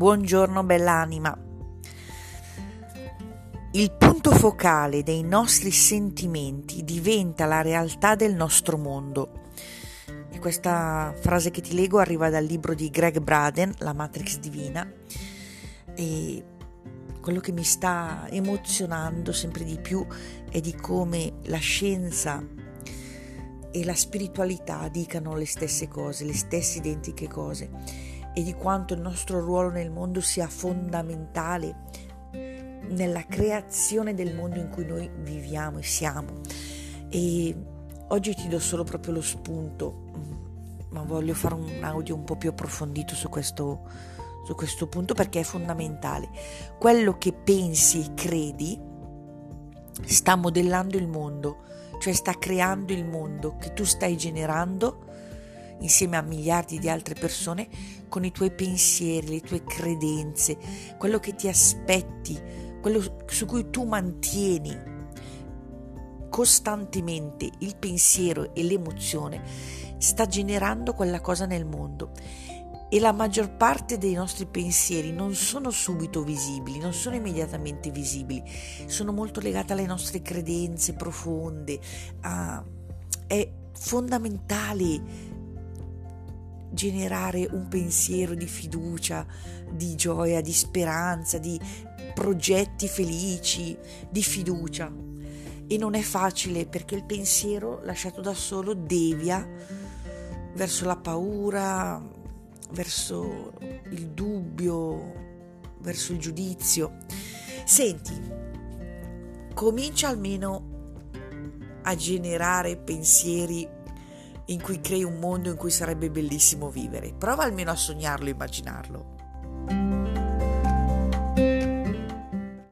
Buongiorno bell'anima. Il punto focale dei nostri sentimenti diventa la realtà del nostro mondo. E questa frase che ti leggo arriva dal libro di Greg Braden, La Matrix Divina, e quello che mi sta emozionando sempre di più è di come la scienza e la spiritualità dicano le stesse cose, le stesse identiche cose e di quanto il nostro ruolo nel mondo sia fondamentale nella creazione del mondo in cui noi viviamo e siamo. E oggi ti do solo proprio lo spunto, mm, ma voglio fare un audio un po' più approfondito su questo, su questo punto perché è fondamentale. Quello che pensi e credi sta modellando il mondo, cioè sta creando il mondo che tu stai generando insieme a miliardi di altre persone con i tuoi pensieri, le tue credenze, quello che ti aspetti, quello su cui tu mantieni costantemente il pensiero e l'emozione, sta generando quella cosa nel mondo. E la maggior parte dei nostri pensieri non sono subito visibili, non sono immediatamente visibili, sono molto legate alle nostre credenze profonde. Ah, è fondamentale generare un pensiero di fiducia, di gioia, di speranza, di progetti felici, di fiducia. E non è facile perché il pensiero lasciato da solo devia verso la paura, verso il dubbio, verso il giudizio. Senti, comincia almeno a generare pensieri in cui crei un mondo in cui sarebbe bellissimo vivere. Prova almeno a sognarlo, immaginarlo.